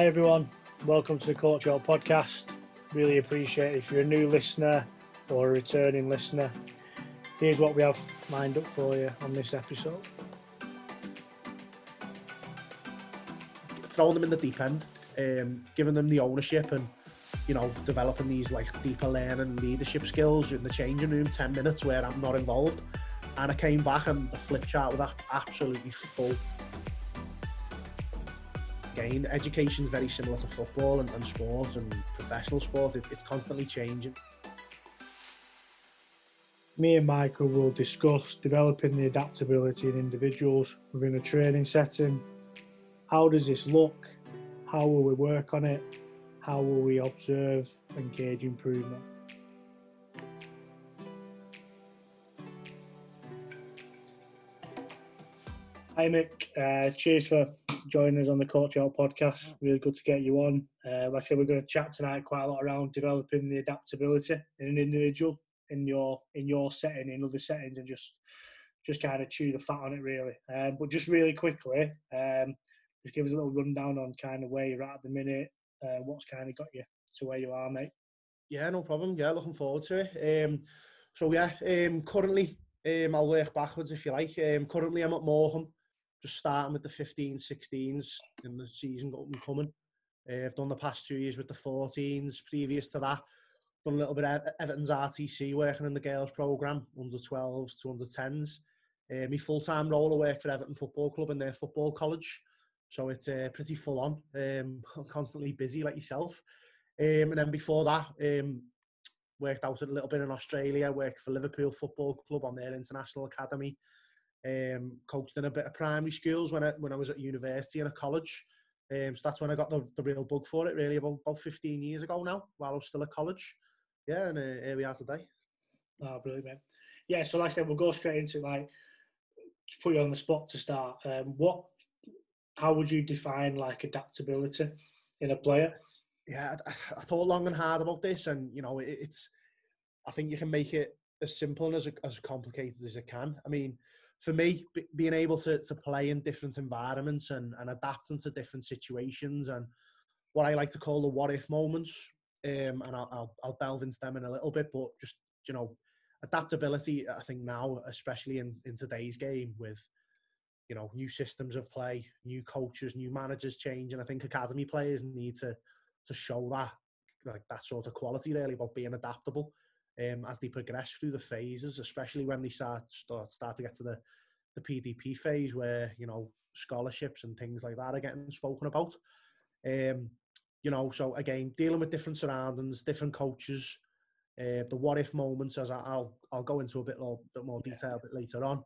Hi everyone, welcome to the CoachHelp podcast. Really appreciate it if you're a new listener or a returning listener. Here's what we have lined up for you on this episode. Throwing them in the deep end, um, giving them the ownership and you know developing these like deeper learning leadership skills in the changing room 10 minutes where I'm not involved and I came back and the flip chart was absolutely full education is very similar to football and, and sports and professional sport it, it's constantly changing me and Michael will discuss developing the adaptability in individuals within a training setting. How does this look? How will we work on it? How will we observe and gauge improvement? Hi Mick, uh, cheers for joining us on the CoachHelp podcast. Really good to get you on. Uh, like I said, we're going to chat tonight quite a lot around developing the adaptability in an individual in your in your setting, in other settings, and just just kind of chew the fat on it really. Um, but just really quickly, um, just give us a little rundown on kind of where you're at at the minute, uh, what's kind of got you to where you are, mate. Yeah, no problem. Yeah, looking forward to it. Um, so yeah, um, currently um, I'll work backwards if you like. Um, currently I'm at Morecambe, just starting with the 15, 16s in the season coming. Uh, I've done the past two years with the 14s. Previous to that, done a little bit of Everton's RTC working in the girls programme, under 12s to under 10s. Uh, my full-time role I work for Everton Football Club in their football college. So it's uh, pretty full on. Um, constantly busy like yourself. Um, and then before that, um, worked out a little bit in Australia, worked for Liverpool Football Club on their international academy. Um, coached in a bit of primary schools when I, when I was at university and a college. Um, so that's when I got the, the real bug for it, really, about, about 15 years ago now, while I was still at college yeah, and uh, here we are today. Oh, brilliant, man. Yeah, so like I said, we'll go straight into like to put you on the spot to start. Um, what, how would you define like adaptability in a player? Yeah, I, I thought long and hard about this, and you know, it, it's. I think you can make it as simple and as as complicated as it can. I mean, for me, b- being able to to play in different environments and and adapting to different situations and what I like to call the what if moments um, and I'll, I'll, I'll delve into them in a little bit. But just you know, adaptability. I think now, especially in in today's game, with you know new systems of play, new coaches, new managers change, and I think academy players need to to show that like that sort of quality really about being adaptable um, as they progress through the phases, especially when they start start, start to get to the the PDP phase where you know scholarships and things like that are getting spoken about. Um, you know, so again, dealing with different surroundings, different coaches, uh, the what if moments, as I, will I'll go into a bit more, bit more detail a bit later on.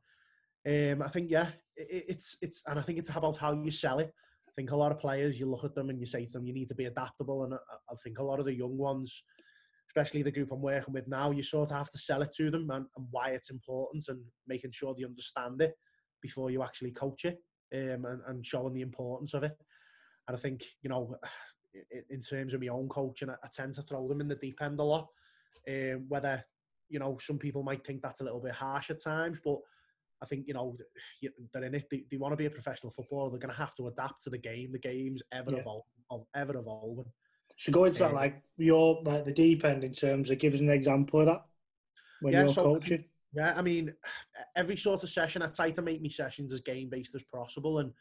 Um, I think yeah, it, it's it's and I think it's about how you sell it. I think a lot of players, you look at them and you say to them, you need to be adaptable, and I, I think a lot of the young ones, especially the group I'm working with now, you sort of have to sell it to them and, and why it's important and making sure they understand it before you actually coach it um, and, and showing the importance of it. And I think you know in terms of my own coaching, I, I tend to throw them in the deep end a lot. Um, whether you know some people might think that's a little bit harsh at times, but I think you know they're in it. They, they want to be a professional footballer. They're going to have to adapt to the game. The game's ever yeah. evolving, ever evolving. So go into um, that like your like the deep end in terms of give us an example of that when yeah, you're so, coaching. Yeah, I mean, every sort of session, I try to make my sessions as game based as possible, and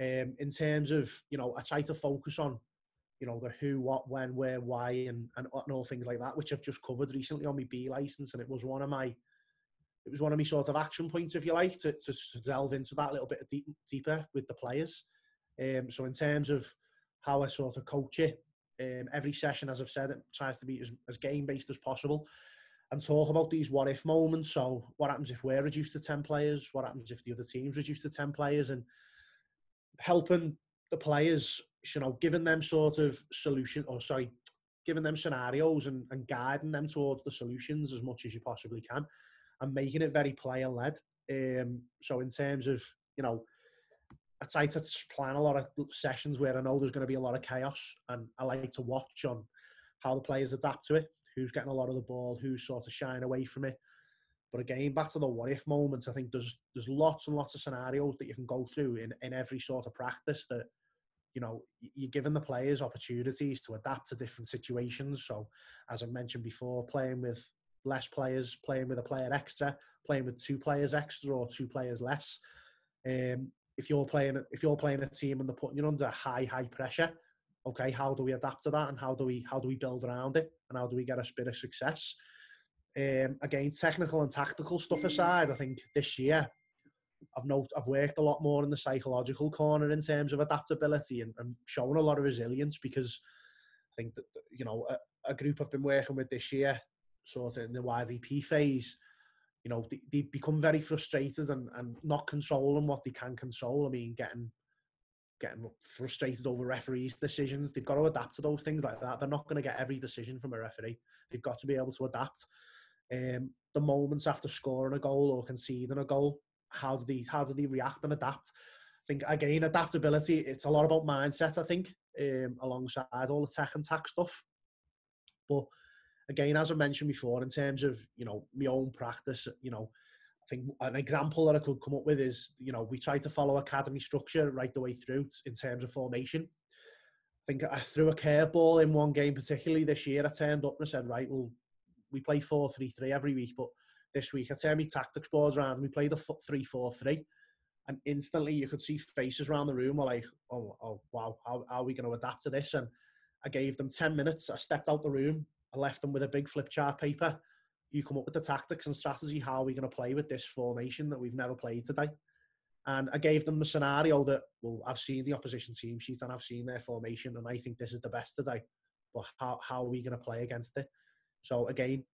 um, in terms of you know, I try to focus on you know, the who, what, when, where, why, and, and, and all things like that, which I've just covered recently on my B license. And it was one of my, it was one of my sort of action points, if you like, to, to, to delve into that a little bit deep, deeper with the players. Um, so in terms of how I sort of coach it, um, every session, as I've said, it tries to be as, as game based as possible and talk about these what if moments. So what happens if we're reduced to 10 players? What happens if the other team's reduced to 10 players? And helping the players you know, giving them sort of solution, or sorry, giving them scenarios and, and guiding them towards the solutions as much as you possibly can, and making it very player led. Um, so in terms of you know, I try to plan a lot of sessions where I know there's going to be a lot of chaos, and I like to watch on how the players adapt to it, who's getting a lot of the ball, who's sort of shying away from it. But again, back to the what if moments, I think there's there's lots and lots of scenarios that you can go through in, in every sort of practice that you know, you're giving the players opportunities to adapt to different situations. So, as I mentioned before, playing with less players, playing with a player extra, playing with two players extra or two players less. Um, if you're playing, if you're playing a team and they're putting you under high, high pressure, okay, how do we adapt to that, and how do we how do we build around it, and how do we get a bit of success? Um, again, technical and tactical stuff aside, I think this year I've not, I've worked a lot more in the psychological corner in terms of adaptability and, and showing a lot of resilience because I think that you know a, a, group I've been working with this year, sort of in the YDP phase, you know they, they become very frustrated and, and not controlling what they can control. I mean, getting getting frustrated over referees' decisions. They've got to adapt to those things like that. They're not going to get every decision from a referee. They've got to be able to adapt. Um, the moments after scoring a goal or conceding a goal, how do they how do they react and adapt? I think again adaptability. It's a lot about mindset. I think um, alongside all the tech and tack stuff. But again, as I mentioned before, in terms of you know my own practice, you know, I think an example that I could come up with is you know we try to follow academy structure right the way through in terms of formation. I think I threw a curveball in one game, particularly this year. I turned up and I said, right, well, we play four three three every week, but this week. I turned my tactics boards around and we played a 3 4 3. And instantly you could see faces around the room were like, oh, oh wow, how, how are we going to adapt to this? And I gave them 10 minutes. I stepped out the room. I left them with a big flip chart paper. You come up with the tactics and strategy. How are we going to play with this formation that we've never played today? And I gave them the scenario that, well, I've seen the opposition team sheet and I've seen their formation, and I think this is the best today. But how, how are we going to play against it? So again,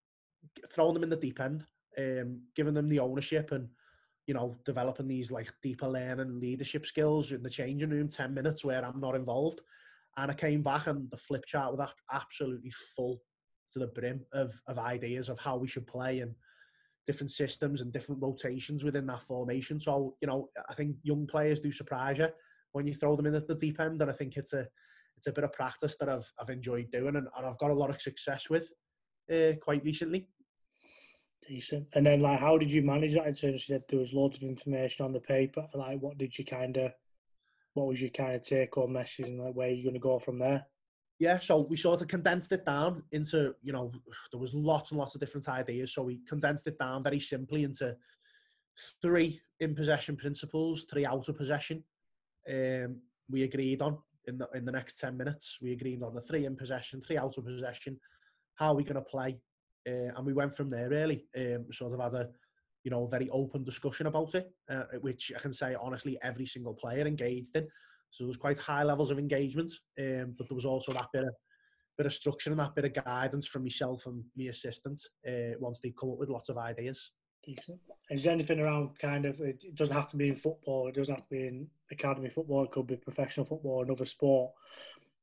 throwing them in the deep end um, giving them the ownership and you know developing these like deeper learning leadership skills in the changing room 10 minutes where i'm not involved and i came back and the flip chart was absolutely full to the brim of, of ideas of how we should play and different systems and different rotations within that formation so you know i think young players do surprise you when you throw them in at the deep end and i think it's a it's a bit of practice that i've, I've enjoyed doing and, and i've got a lot of success with uh, quite recently Decent. And then, like, how did you manage that? In terms of there was loads of information on the paper. Like, what did you kind of, what was your kind of take home message, and like, where are you going to go from there? Yeah, so we sort of condensed it down into, you know, there was lots and lots of different ideas. So we condensed it down very simply into three in possession principles, three out of possession. Um, we agreed on in the in the next ten minutes. We agreed on the three in possession, three out of possession. How are we going to play? uh, and we went from there really. Um, sort of had a you know very open discussion about it, uh, which I can say honestly every single player engaged in. So there was quite high levels of engagement, um, but there was also that bit of bit of structure and that bit of guidance from myself and my assistant uh, once they come up with lots of ideas. Decent. Is there anything around kind of, it doesn't have to be in football, it doesn't have to be in academy football, it could be professional football, another sport.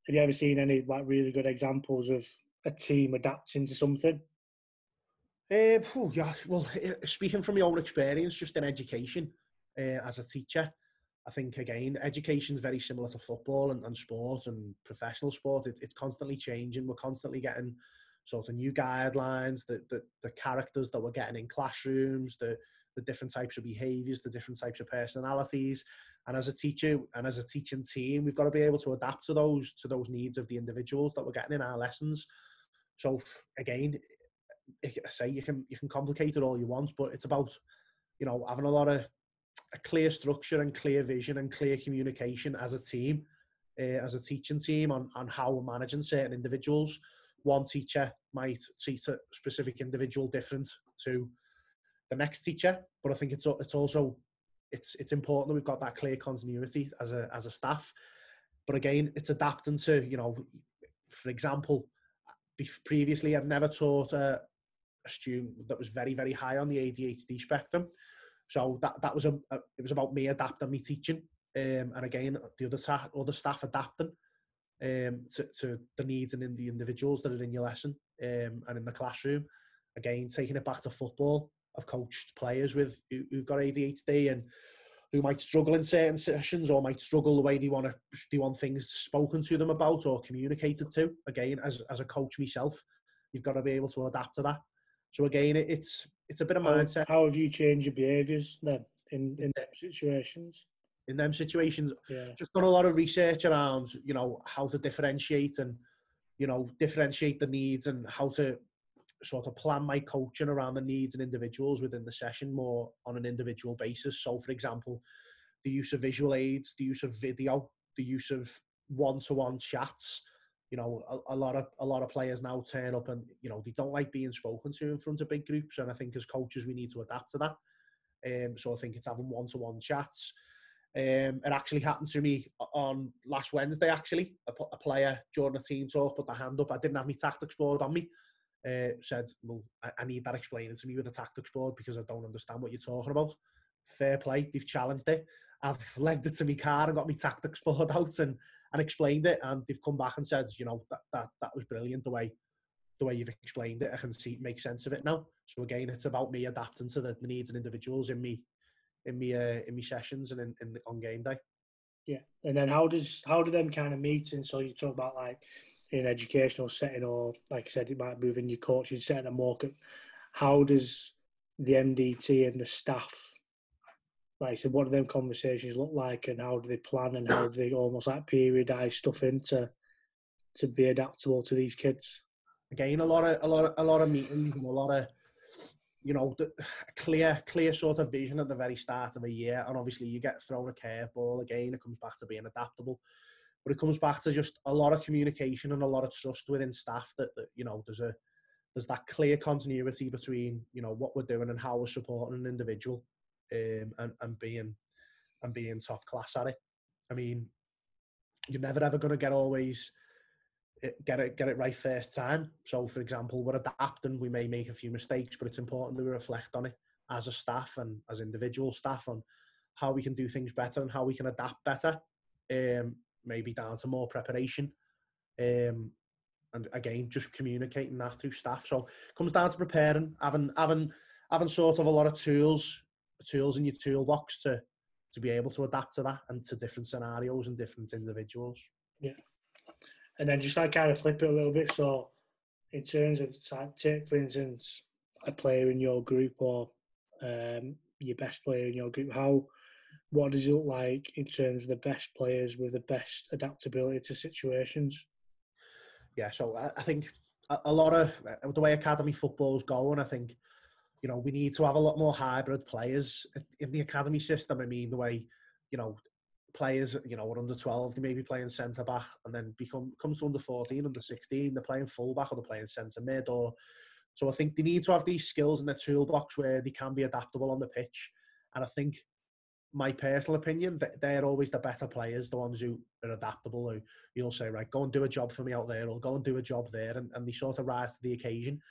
Have you ever seen any like really good examples of a team adapting to something uh, oh, yeah, well, eh, speaking from my own experience, just in education uh, as a teacher, I think again, education is very similar to football and, and and professional sport. It, it's constantly changing. We're constantly getting sort of new guidelines, the, the, the characters that we're getting in classrooms, the, the different types of behaviours, the different types of personalities. And as a teacher and as a teaching team, we've got to be able to adapt to those to those needs of the individuals that we're getting in our lessons. So again, eh, eh, I say you can you can complicate it all you want, but it's about you know having a lot of a clear structure and clear vision and clear communication as a team, uh, as a teaching team on on how we're managing certain individuals. One teacher might treat a specific individual different to the next teacher, but I think it's it's also it's it's important that we've got that clear continuity as a as a staff. But again, it's adapting to you know, for example, previously I'd never taught a, a student that was very very high on the ADHD spectrum. So that that was a, a it was about me adapting me teaching, um, and again the other staff other staff adapting um, to, to the needs and in the individuals that are in your lesson um, and in the classroom. Again, taking it back to football, I've coached players with who, who've got ADHD and who might struggle in certain sessions or might struggle the way they want to they want things spoken to them about or communicated to. Again, as as a coach myself, you've got to be able to adapt to that. So again, it's it's a bit of mindset. How, how have you changed your behaviours then in in situations? in them situations. Yeah. Just done a lot of research around, you know, how to differentiate and, you know, differentiate the needs and how to sort of plan my coaching around the needs and individuals within the session more on an individual basis. So, for example, the use of visual aids, the use of video, the use of one-to-one chats. You know, a, a, lot of a lot of players now turn up and you know they don't like being spoken to in front of big groups, and I think as coaches we need to adapt to that. Um, so I think it's having one-to-one chats. Um, it actually happened to me on last Wednesday. Actually, a, a player during a team talk put the hand up. I didn't have my tactics board on me. Uh, said, "Well, I, I need that explaining to me with a tactics board because I don't understand what you're talking about." Fair play. They've challenged it. I've legged it to my car and got my tactics board out and, and explained it. And they've come back and said, you know, that, that, that was brilliant the way the way you've explained it. I can see make sense of it now. So again, it's about me adapting to the, needs and individuals in me in me uh, in me sessions and in, in the, on game day. Yeah, and then how does how do them kind of meetings? So you talk about like in educational setting, or like I said, it might move in your coaching setting and more. How does the MDT and the staff like I said, what do them conversations look like, and how do they plan, and how do they almost like periodize stuff into to be adaptable to these kids? Again, a lot of a lot of a lot of meetings and a lot of you know the clear clear sort of vision at the very start of a year, and obviously you get thrown a curveball again. It comes back to being adaptable, but it comes back to just a lot of communication and a lot of trust within staff that, that you know there's a there's that clear continuity between you know what we're doing and how we're supporting an individual um, and, and being and being top class at it. I mean, you're never ever going to get always eh, get it get it right first time. So, for example, we're adapting. We may make a few mistakes, but it's important that we reflect on it as a staff and as individual staff on how we can do things better and how we can adapt better. Um, maybe down to more preparation. Um, and again, just communicating that through staff. So it comes down to preparing, having having having sort of a lot of tools tools in your toolbox to to be able to adapt to that and to different scenarios and different individuals. Yeah, and then just like kind of flip it a little bit. So, in terms of take for instance a player in your group or um, your best player in your group, how what does it look like in terms of the best players with the best adaptability to situations? Yeah, so I, I think a, a lot of the way academy football is going, I think you know, we need to have a lot more hybrid players in the academy system. I mean, the way, you know, players, you know, are under 12, they may be playing centre back and then become comes to under 14, under 16, they're playing full back or they're playing centre mid or so I think they need to have these skills in their toolbox where they can be adaptable on the pitch. And I think my personal opinion, that they're always the better players, the ones who are adaptable, who you'll say, right, go and do a job for me out there, or go and do a job there, and, and they sort of rise to the occasion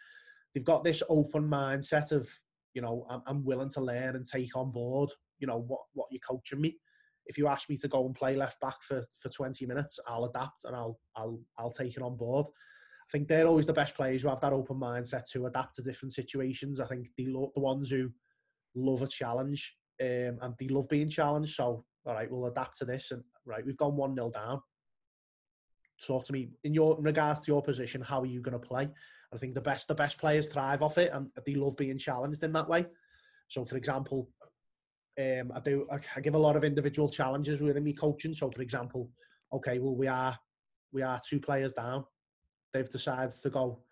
they've got this open mindset of you know I'm, I'm willing to learn and take on board you know what what you're coaching me. If you ask me to go and play left back for for 20 minutes i'll adapt and i'll i'll i'll take it on board. I think they're always the best players who have that open mindset to adapt to different situations. I think the the ones who love a challenge um, and they love being challenged so all right we'll adapt to this and right we've gone 1-0 down. Talk to me in your in regards to your position how are you going to play I think the best the best players thrive off it, and they love being challenged in that way. So, for example, um, I do I give a lot of individual challenges within me coaching. So, for example, okay, well we are we are two players down. They've decided to go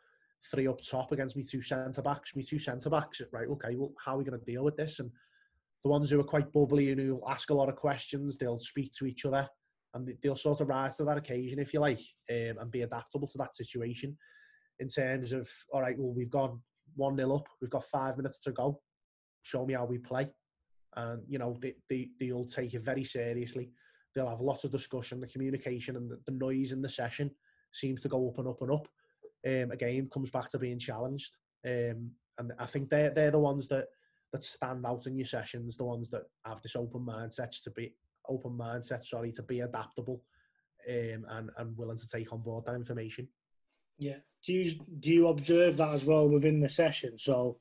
three up top against me two centre backs. Me two centre backs, right? Okay, well how are we going to deal with this? And the ones who are quite bubbly and who ask a lot of questions, they'll speak to each other and they'll sort of rise to that occasion, if you like, um, and be adaptable to that situation in terms of all right, well we've gone one 0 up, we've got five minutes to go. Show me how we play, and you know they they they'll take it very seriously. They'll have lots of discussion, the communication and the, the noise in the session seems to go up and up and up. Um, again, comes back to being challenged, um, and I think they're they're the ones that that stand out in your sessions, the ones that have this open mindset to be open mindset, sorry, to be adaptable um, and and willing to take on board that information. Yeah. Do you do you observe that as well within the session? So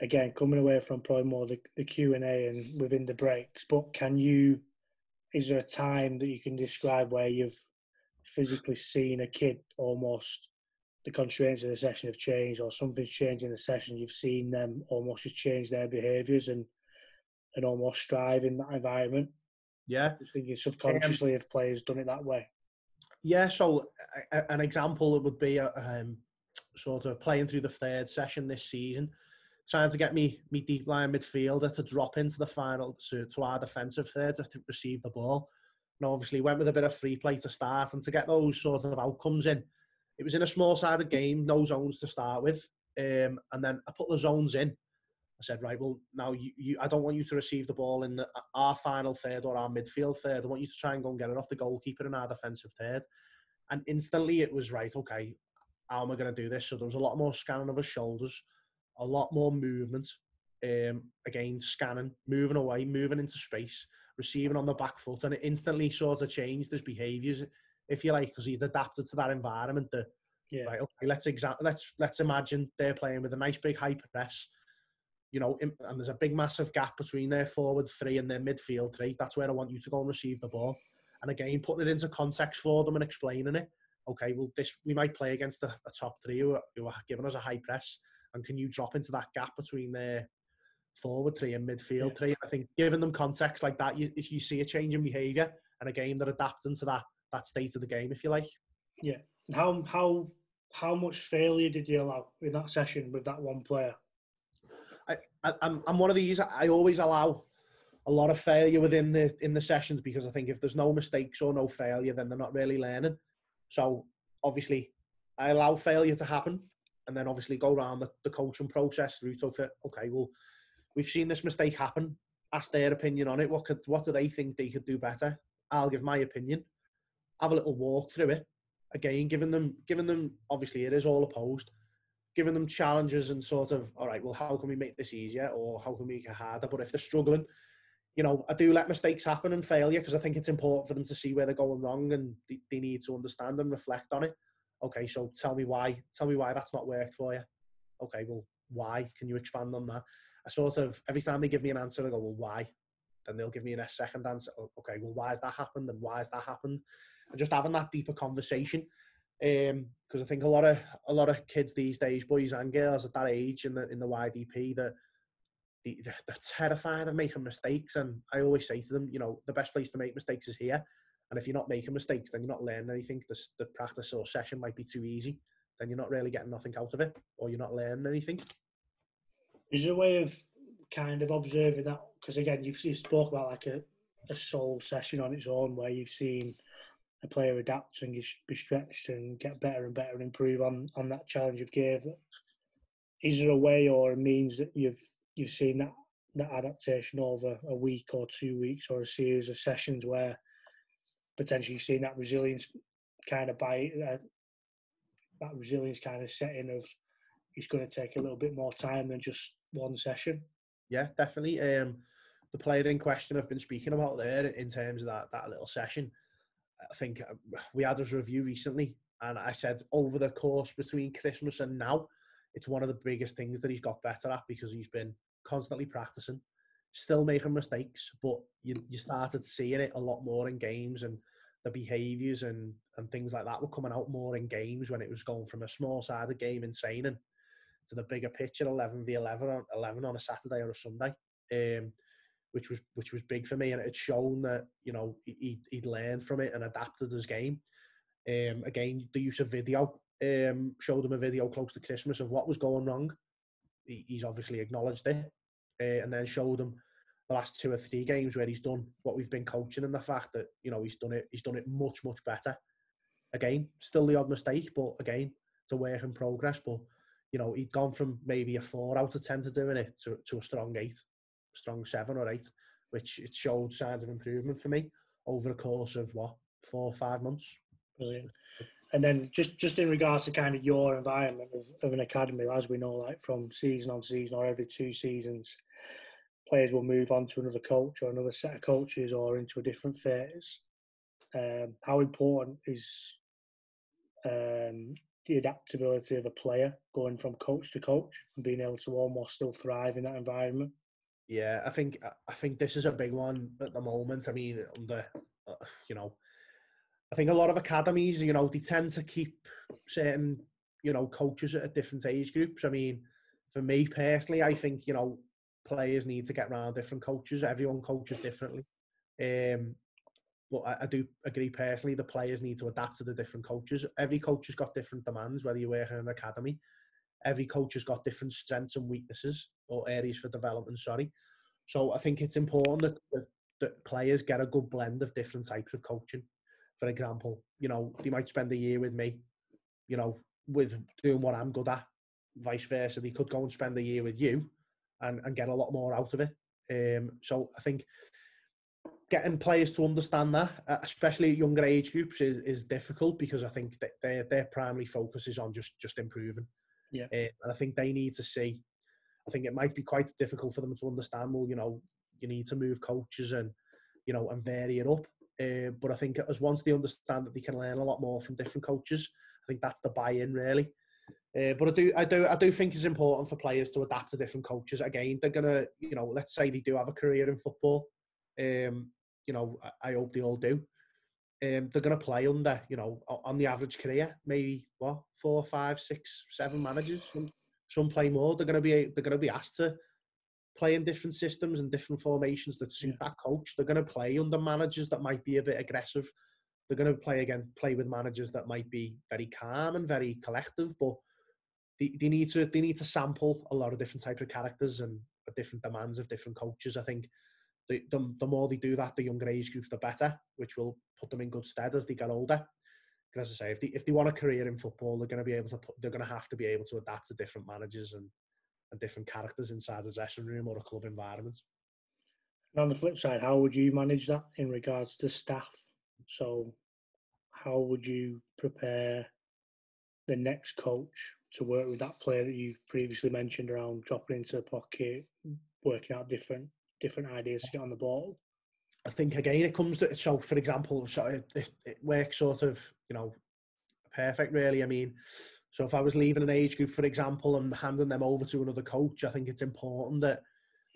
again, coming away from probably more the, the Q and A and within the breaks, but can you? Is there a time that you can describe where you've physically seen a kid almost the constraints of the session have changed, or something's changed in the session? You've seen them almost just change their behaviours and and almost strive in that environment. Yeah. I think subconsciously um, if players done it that way. Yeah, so a, an example would be uh, um, sort of playing through the third session this season, trying to get me me deep line midfielder to drop into the final to, to our defensive third to receive the ball. And obviously went with a bit of free play to start and to get those sort of outcomes in. It was in a small sided game, no zones to start with. Um, and then I put the zones in. I said, right, well, now you, you, I don't want you to receive the ball in the, our final third or our midfield third. I want you to try and go and get it off the goalkeeper in our defensive third. And instantly it was right, okay, how am I going to do this? So there was a lot more scanning of his shoulders, a lot more movement. Um, again, scanning, moving away, moving into space, receiving on the back foot, and it instantly sort of changed his behaviours, if you like, because he'd adapted to that environment. That yeah. right, okay, let's exa- let's let's imagine they're playing with a nice big high press, you know, and there's a big massive gap between their forward three and their midfield three. That's where I want you to go and receive the ball. And again, putting it into context for them and explaining it okay, well, this we might play against the, the top three who are, who are giving us a high press, and can you drop into that gap between their forward three and midfield yeah. three? I think giving them context like that, you, you see a change in behaviour and a game that adapting to that that state of the game, if you like. Yeah. How how how much failure did you allow in that session with that one player? I'm I'm one of these. I always allow a lot of failure within the in the sessions because I think if there's no mistakes or no failure, then they're not really learning. So obviously, I allow failure to happen, and then obviously go around the, the coaching process route of it. Okay, well, we've seen this mistake happen. Ask their opinion on it. What could what do they think they could do better? I'll give my opinion. Have a little walk through it. Again, giving them giving them obviously it is all opposed. Giving them challenges and sort of all right. Well, how can we make this easier, or how can we make it harder? But if they're struggling, you know, I do let mistakes happen and failure because I think it's important for them to see where they're going wrong and they, need to understand and reflect on it. Okay, so tell me why. Tell me why that's not worked for you. Okay, well, why? Can you expand on that? I sort of every time they give me an answer, I go, well, why? Then they'll give me a second answer. Okay, well, why has that happened? And why has that happened? And just having that deeper conversation. Um, because I think a lot of a lot of kids these days, boys and girls at that age in the in the YDP, that they're terrified of making mistakes. And I always say to them, you know, the best place to make mistakes is here. And if you're not making mistakes, then you're not learning anything. The, the practice or session might be too easy. Then you're not really getting nothing out of it, or you're not learning anything. Is there a way of kind of observing that? Because again, you've, you spoke about like a, a sole session on its own, where you've seen a player adapt and be stretched and get better and better and improve on on that challenge you've gave. Is there a way or a means that you've you've seen that that adaptation over a week or two weeks or a series of sessions where potentially seeing that resilience kind of by uh, that resilience kind of setting of it's going to take a little bit more time than just one session. Yeah, definitely. Um, the player in question I've been speaking about there in terms of that that little session. I think uh, we had his review recently, and I said over the course between Christmas and now, it's one of the biggest things that he's got better at because he's been constantly practicing, still making mistakes, but you, you started seeing it a lot more in games and the behaviours and, and things like that were coming out more in games when it was going from a small sided game in training to the bigger picture 11 v 11 on, 11 on a Saturday or a Sunday. Um, which was which was big for me, and it had shown that you know he he'd learned from it and adapted his game. Um, again, the use of video um, showed him a video close to Christmas of what was going wrong, he's obviously acknowledged it, uh, and then showed him the last two or three games where he's done what we've been coaching, and the fact that you know he's done it, he's done it much much better. Again, still the odd mistake, but again, it's a work in progress. But you know, he'd gone from maybe a four out of ten to doing it to, to a strong eight, strong seven or eight, which it showed signs of improvement for me over the course of what four or five months. Brilliant. And then just just in regards to kind of your environment of, of an academy, as we know, like from season on season or every two seasons, players will move on to another coach or another set of coaches or into a different phase. Um, how important is um, the adaptability of a player going from coach to coach and being able to almost still thrive in that environment? Yeah, I think I think this is a big one at the moment. I mean, under uh, you know I think a lot of academies, you know, they tend to keep certain, you know, coaches at different age groups. I mean, for me personally, I think, you know, players need to get around different coaches. Everyone coaches differently. Um, but I, I, do agree personally the players need to adapt to the different coaches. Every coach has got different demands, whether you work in an academy. Every coach has got different strengths and weaknesses or areas for development, sorry. So I think it's important that, that, that players get a good blend of different types of coaching. For example, you know, they might spend a year with me, you know, with doing what I'm good at. Vice versa, they could go and spend a year with you and, and get a lot more out of it. Um, so I think getting players to understand that, uh, especially at younger age groups, is, is difficult because I think that their their primary focus is on just just improving. Yeah, uh, and I think they need to see. I think it might be quite difficult for them to understand. Well, you know, you need to move coaches and you know and vary it up. Uh, but I think as once they understand that they can learn a lot more from different coaches, I think that's the buy-in really. Uh, but I do, I do, I do think it's important for players to adapt to different coaches. Again, they're gonna, you know, let's say they do have a career in football. Um, you know, I, I hope they all do. Um, they're going to play under, you know, on the average career, maybe what four, five, six, seven managers. Some, some play more. They're going to be they're going to be asked to play in different systems and different formations that suit yeah. that coach. They're going to play under managers that might be a bit aggressive. They're going to play again, play with managers that might be very calm and very collective. But they, they need to they need to sample a lot of different types of characters and different demands of different coaches. I think the, the, the more they do that, the younger age groups, the better, which will put them in good stead as they get older. Because as I say, if they, if they want a career in football, they're going to be able to put, they're going to have to be able to adapt to different managers and, and different characters inside the dressing room or a club environment. And on the flip side, how would you manage that in regards to staff? So, how would you prepare the next coach to work with that player that you've previously mentioned around dropping into the pocket, working out different different ideas to get on the ball? I think again it comes to so for example, so it, it, it works sort of you know perfect really. I mean, so if I was leaving an age group, for example, and handing them over to another coach, I think it's important that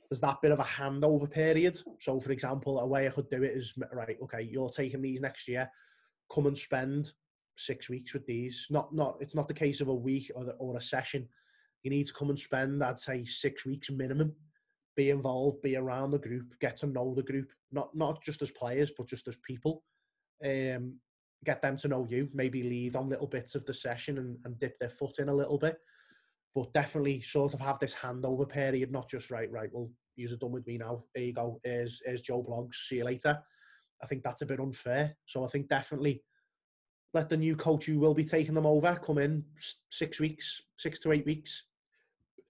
there's that bit of a handover period. So, for example, a way I could do it is right. Okay, you're taking these next year. Come and spend six weeks with these. Not not. It's not the case of a week or the, or a session. You need to come and spend, I'd say, six weeks minimum be involved, be around the group, get to know the group, not not just as players, but just as people. Um, get them to know you, maybe lead on little bits of the session and, and dip their foot in a little bit. But definitely sort of have this handover period, not just right, right, well, you're done with me now. There you go. Here's, here's Joe Bloggs. See you later. I think that's a bit unfair. So I think definitely let the new coach who will be taking them over come in six weeks, six to eight weeks,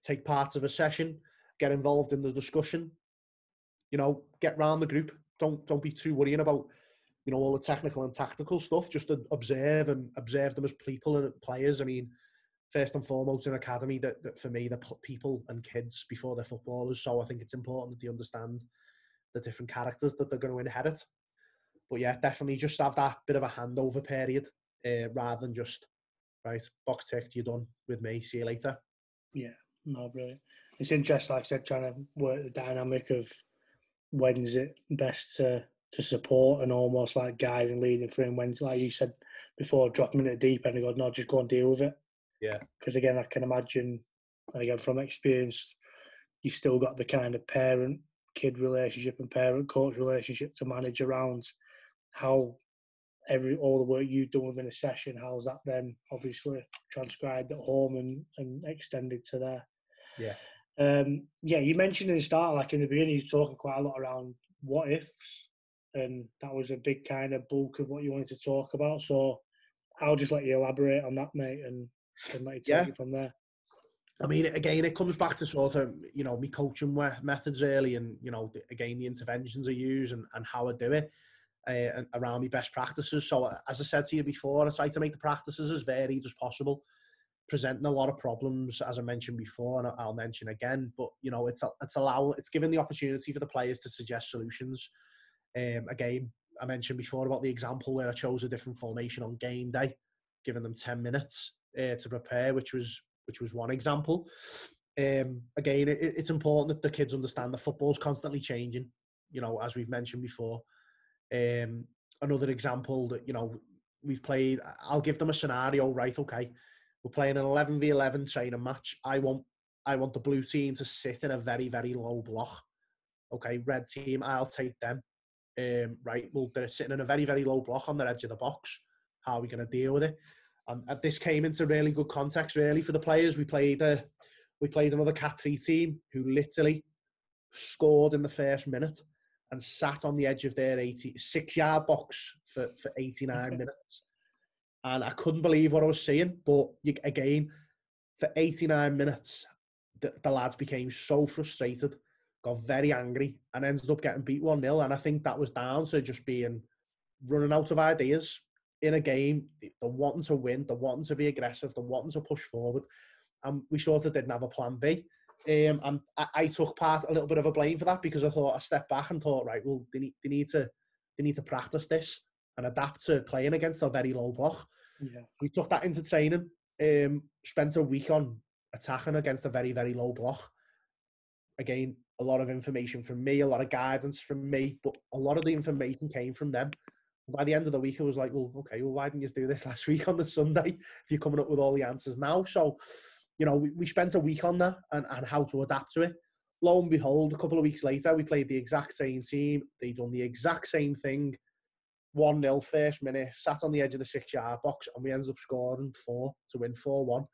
take parts of a session, get involved in the discussion. You know, get round the group. Don't don't be too worrying about you know all the technical and tactical stuff. Just observe and observe them as people and players. I mean, first and foremost, in academy, that, that for me, they're people and kids before they're footballers. So I think it's important that they understand the different characters that they're going to inherit. But yeah, definitely just have that bit of a handover period uh, rather than just right box ticked, you're done with me. See you later. Yeah, no, brilliant it's interesting, like I said, trying to work the dynamic of when's it best to to support and almost like guide and leading for him. When's like you said before, dropping in the deep end and go, no, just go and deal with it. Yeah. Because again, I can imagine, and again from experience, you've still got the kind of parent kid relationship and parent coach relationship to manage around how every all the work you've done within a session, how's that then obviously transcribed at home and, and extended to there. Yeah. Um, yeah, you mentioned in the start, like in the beginning, you're talking quite a lot around what ifs, and that was a big kind of bulk of what you wanted to talk about. So I'll just let you elaborate on that, mate, and, and let you take yeah. it from there. I mean, again, it comes back to sort of, you know, me coaching methods really, and, you know, again, the interventions I use and, and how I do it uh, around my best practices. So, as I said to you before, I try to make the practices as varied as possible presenting a lot of problems, as I mentioned before, and I'll mention again. But you know, it's it's allow it's given the opportunity for the players to suggest solutions. Um, again, I mentioned before about the example where I chose a different formation on game day, giving them ten minutes uh, to prepare, which was which was one example. Um, again, it, it's important that the kids understand the football's constantly changing. You know, as we've mentioned before. Um, another example that you know we've played. I'll give them a scenario. Right, okay we're playing an 11 v 11 training match. I want I want the blue team to sit in a very very low block. Okay, red team, I'll take them. um, right, well, they're sitting in a very, very low block on the edge of the box. How are we going to deal with it? And, this came into really good context, really, for the players. We played a, we played another Cat 3 team who literally scored in the first minute and sat on the edge of their 86 yard box for, for 89 minutes. And I couldn't believe what I was seeing. But you, again, for 89 minutes, the, the lads became so frustrated, got very angry, and ended up getting beat 1 0. And I think that was down to just being running out of ideas in a game. They're wanting to win, they're wanting to be aggressive, they're wanting to push forward. And we sort of didn't have a plan B. Um, and I, I, took part a little bit of a blame for that because I thought I stepped back and thought, right, well, they need, they need to they need to practice this and adapt to playing against a very low block. Yeah. We took that into training. Um, spent a week on attacking against a very very low block. Again, a lot of information from me, a lot of guidance from me, but a lot of the information came from them. By the end of the week, it was like, well, okay, well, why didn't you do this last week on the Sunday if you're coming up with all the answers now? So you know, we, we spent a week on that and, and how to adapt to it. Lo and behold, a couple of weeks later, we played the exact same team. They done the exact same thing. 1 0 first minute, sat on the edge of the six yard box, and we ended up scoring four to win 4 1.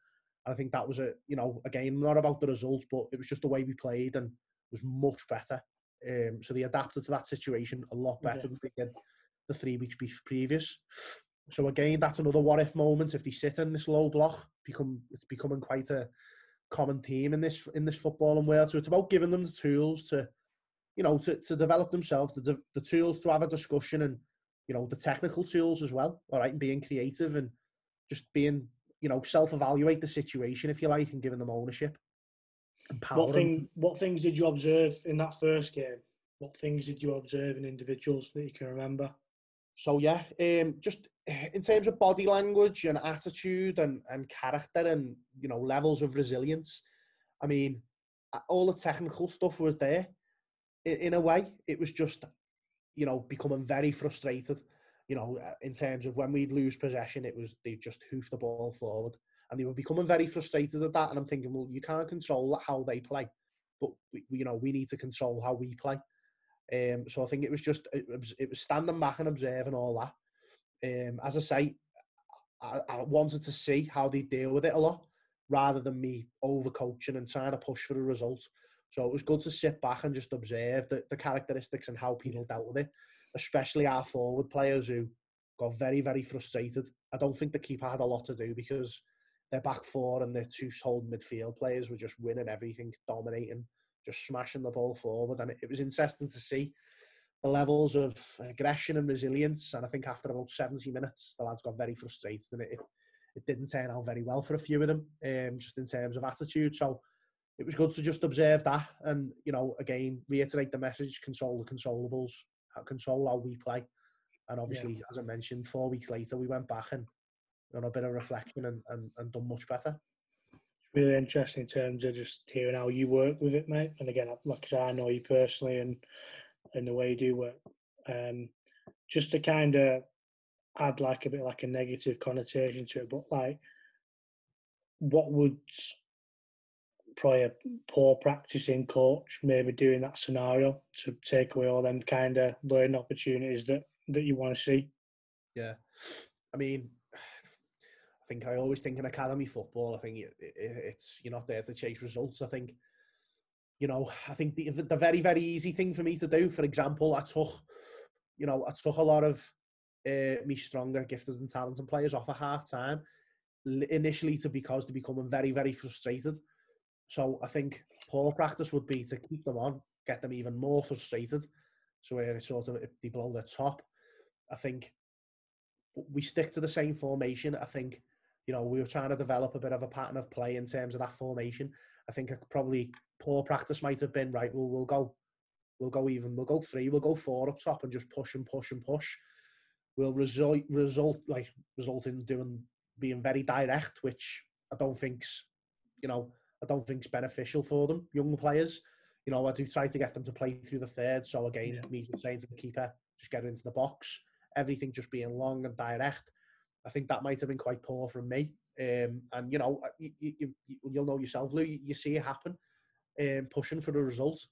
And I think that was a, you know, again, not about the results, but it was just the way we played and was much better. Um, so they adapted to that situation a lot better yeah. than they did the three weeks previous. So again, that's another what if moment. If they sit in this low block, become it's becoming quite a common theme in this in this footballing world. So it's about giving them the tools to, you know, to, to develop themselves, the the tools to have a discussion, and you know the technical tools as well. All right, and being creative and just being, you know, self evaluate the situation if you like, and giving them ownership. What thing? What things did you observe in that first game? What things did you observe in individuals that you can remember? So yeah, um, just in terms of body language and attitude and, and character and you know levels of resilience, I mean, all the technical stuff was there. In, in a way, it was just you know becoming very frustrated. You know, uh, in terms of when we'd lose possession, it was they just hoof the ball forward, and they were becoming very frustrated at that. And I'm thinking, well, you can't control how they play, but we, you know we need to control how we play. Um, so I think it was just it was, it was standing back and observing all that. Um, as I say, I, I, wanted to see how they deal with it a lot, rather than me over coaching and trying to push for a result. So it was good to sit back and just observe the, the characteristics and how people dealt with it, especially our forward players who got very very frustrated. I don't think the keeper had a lot to do because their back four and their two holding midfield players were just winning everything, dominating just smashing the ball forward. And it, was interesting to see the levels of aggression and resilience. And I think after about 70 minutes, the lads got very frustrated and it, it didn't turn out very well for a few of them, um, just in terms of attitude. So it was good to just observe that and, you know, again, reiterate the message, control the controllables, control how we play. And obviously, yeah. as I mentioned, four weeks later, we went back and done a bit of reflection and, and, and done much better It's really interesting in terms of just hearing how you work with it, mate. And again, like I said, I know you personally and and the way you do work. Um, just to kind of add like a bit like a negative connotation to it, but like, what would probably a poor practicing coach maybe doing that scenario to take away all them kind of learning opportunities that that you want to see? Yeah, I mean, I think I always think in academy football, I think it, it, it's you're not there to chase results. I think, you know, I think the the very very easy thing for me to do. For example, I took, you know, I took a lot of uh, me stronger gifters and talented players off at half time initially to because they're becoming very very frustrated. So I think poor practice would be to keep them on, get them even more frustrated. So where it's sort of they blow their top. I think we stick to the same formation. I think you know, we were trying to develop a bit of a pattern of play in terms of that formation. I think probably poor practice might have been right. We'll we'll go, we'll go even. We'll go three. We'll go four up top and just push and push and push. Will result result like result in doing being very direct, which I don't think's you know I don't think think's beneficial for them young players. You know, I do try to get them to play through the third. So again, yeah. me just saying to the keeper, just get into the box. Everything just being long and direct. I think that might have been quite poor from me. Um, and you know, you, you, you'll know yourself, Lou. You, you see it happen, um, pushing for the results.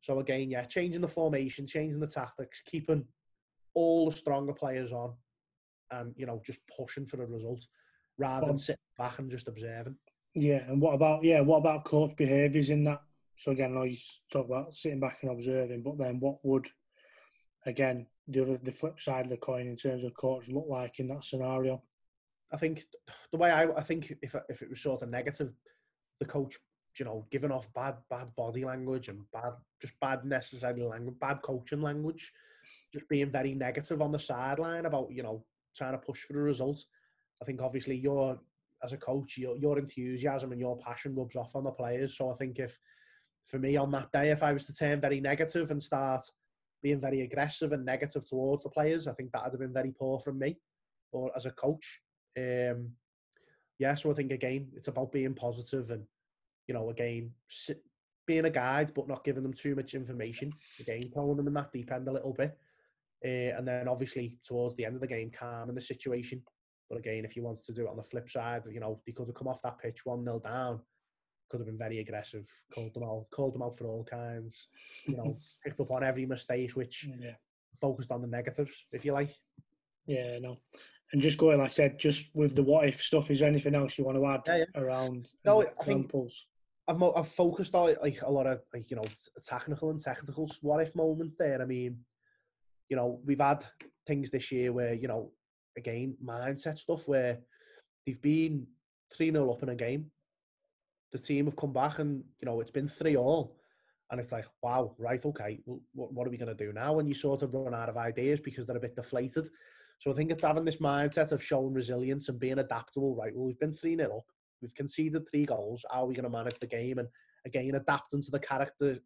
So again, yeah, changing the formation, changing the tactics, keeping all the stronger players on, and you know, just pushing for the result rather than sitting back and just observing. Yeah, and what about yeah, what about coach behaviours in that? So again, I you talk about sitting back and observing, but then what would again the other the flip side of the coin in terms of coach look like in that scenario? I think the way I, I think if if it was sort of negative, the coach, you know, giving off bad bad body language and bad just bad necessary language, bad coaching language, just being very negative on the sideline about you know trying to push for the results. I think obviously your as a coach, your your enthusiasm and your passion rubs off on the players. So I think if for me on that day, if I was to turn very negative and start being very aggressive and negative towards the players, I think that would have been very poor from me or as a coach. Um, yeah, so I think again, it's about being positive and, you know, again, being a guide, but not giving them too much information. Again, throwing them in that deep end a little bit. Uh, and then obviously towards the end of the game, calming the situation. But again, if you wanted to do it on the flip side, you know, he could have come off that pitch 1 0 down, could have been very aggressive, called them out, called them out for all kinds, you know, picked up on every mistake, which yeah. focused on the negatives, if you like. Yeah, no. And just going, like I said, just with the what if stuff, is there anything else you want to add yeah, yeah. around no, examples? I think I've, I've focused on like a lot of like you know technical and technical what if moments there. I mean, you know, we've had things this year where you know, again, mindset stuff where they've been three 0 up in a game. The team have come back and you know it's been three all, and it's like wow, right, okay, well, what, what are we going to do now? And you sort of run out of ideas because they're a bit deflated. So I think it's having this mindset of showing resilience and being adaptable. Right, well, we've been 3 0 up, we've conceded three goals. How are we going to manage the game? And again, adapting to the character,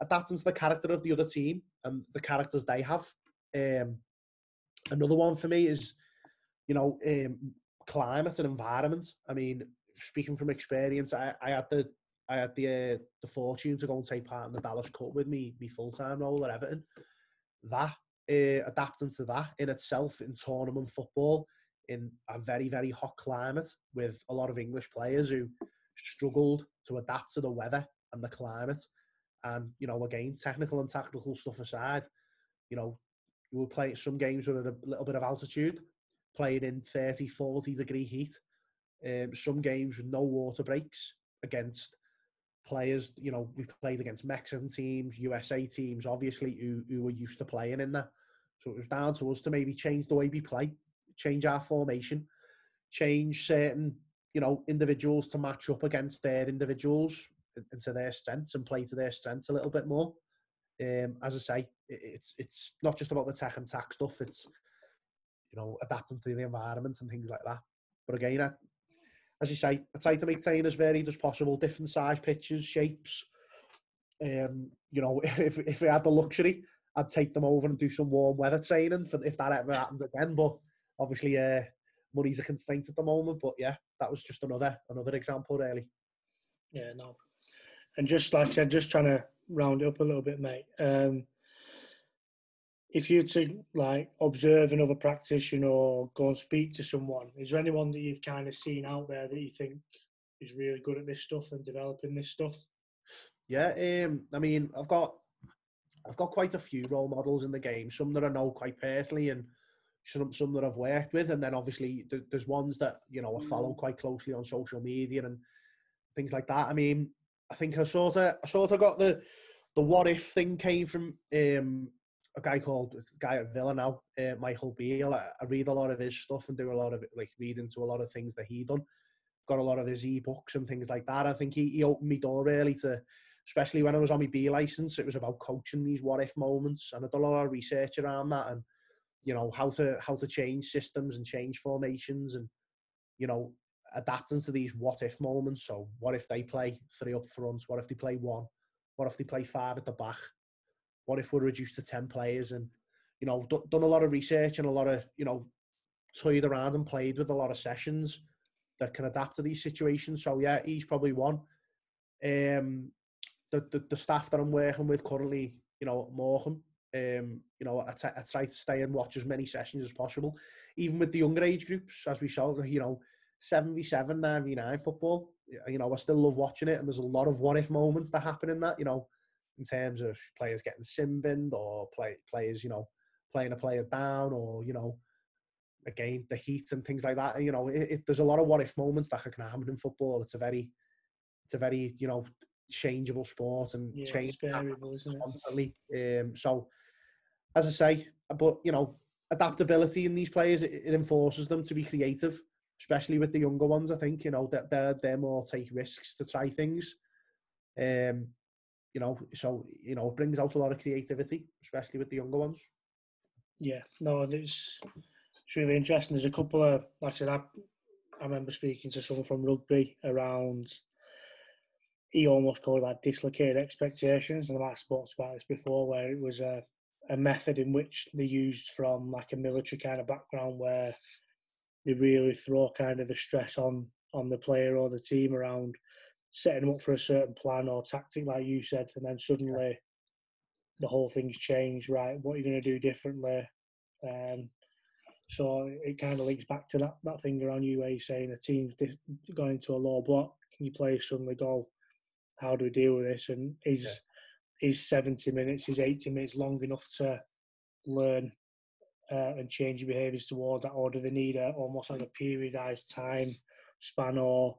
adapting to the character of the other team and the characters they have. Um, another one for me is, you know, um, climate and environment. I mean, speaking from experience, I, I had the I had the uh, the fortune to go and take part in the Dallas Cup with me, me full time role at Everton. That uh, adapting to that in itself in tournament football in a very, very hot climate with a lot of English players who struggled to adapt to the weather and the climate. And, you know, again, technical and tactical stuff aside, you know, we were playing some games with a little bit of altitude, playing in 30, 40 degree heat. Um, some games with no water breaks against players, you know, we played against Mexican teams, USA teams, obviously, who, who were used to playing in that. So it was down to us to maybe change the way we play, change our formation, change certain, you know, individuals to match up against their individuals and to their strengths and play to their strengths a little bit more. Um, as I say, it's it's not just about the tech and tack stuff. It's you know adapting to the environment and things like that. But again, I, as you say, I try to make training as varied as possible, different size pitches, shapes. Um, you know, if if we had the luxury, I'd take them over and do some warm weather training for if that ever happens again. But obviously, uh, money's a constraint at the moment. But yeah, that was just another another example, really. Yeah, no. And just like I said, just trying to round it up a little bit, mate. Um, if you to like observe another practitioner or go and speak to someone, is there anyone that you've kind of seen out there that you think is really good at this stuff and developing this stuff? Yeah, um, I mean, I've got I've got quite a few role models in the game. Some that I know quite personally, and some some that I've worked with, and then obviously there's ones that you know I follow mm. quite closely on social media and things like that. I mean, I think I sort of I sort of got the the what if thing came from um, a guy called a guy at Villa now, uh, Michael Beale. I, I, read a lot of his stuff and do a lot of like read into a lot of things that he done. Got a lot of his e-books and things like that. I think he, he opened me door really to especially when I was on my B license, it was about coaching these what if moments, and I did a lot of research around that, and you know how to how to change systems and change formations, and you know adapting to these what if moments. So what if they play three up front? What if they play one? What if they play five at the back? What if we're reduced to ten players? And you know done a lot of research and a lot of you know toyed around and played with a lot of sessions that can adapt to these situations. So yeah, he's probably one. Um, the, the, the staff that I'm working with currently, you know, Morecambe, um, you know, I, t- I try to stay and watch as many sessions as possible, even with the younger age groups, as we saw, you know, 7v7, 9v9 football. You know, I still love watching it, and there's a lot of what if moments that happen in that. You know, in terms of players getting sin binned or play, players, you know, playing a player down or, you know, again, the heat and things like that. And, you know, it, it, there's a lot of what if moments that can happen in football. It's a very, it's a very, you know, changeable sport and Yeah, change constantly. Um, so, as I say, but you know, adaptability in these players it, it enforces them to be creative, especially with the younger ones. I think you know that they're they're more take risks to try things. Um, you know, so you know, it brings out a lot of creativity, especially with the younger ones. Yeah, no, it's it's really interesting. There's a couple of like I said, I, I remember speaking to someone from rugby around. He almost called like dislocated expectations, and I have spoken about this before, where it was a a method in which they used from like a military kind of background, where they really throw kind of the stress on on the player or the team around setting them up for a certain plan or tactic, like you said, and then suddenly the whole thing's changed. Right, what are you going to do differently? Um, so it kind of links back to that, that thing around you where you're saying a team's dis- going into a low block. Can you play suddenly goal? how do we deal with this? And is is 70 minutes, is 80 minutes long enough to learn uh, and change your behaviours towards that? Or do they need a, almost like a periodised time span or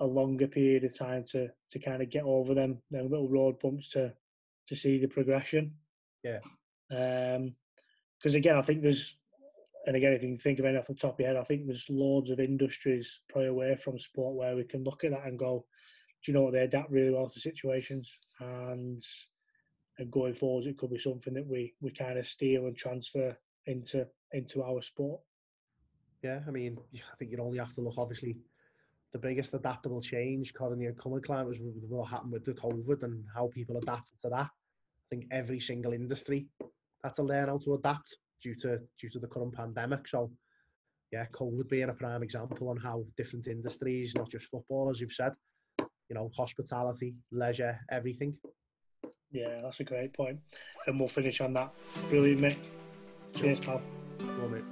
a longer period of time to, to kind of get over them, them little road bumps to, to see the progression? Yeah. Because again, I think there's and again, if you can think of any off the top of your head, I think there's loads of industries probably away from sport where we can look at that and go, do you know what, they adapt really well to situations. And and going forwards, it could be something that we, we kind of steal and transfer into into our sport. Yeah, I mean, I think you'd only have to look. Obviously, the biggest adaptable change in the coming climate was what happened with the COVID and how people adapted to that. I think every single industry had to learn how to adapt due to due to the current pandemic. So, yeah, COVID being a prime example on how different industries, not just football, as you've said, you know, hospitality, leisure, everything. Yeah, that's a great point. And we'll finish on that. Brilliant, mate. Cheers, pal. Love it.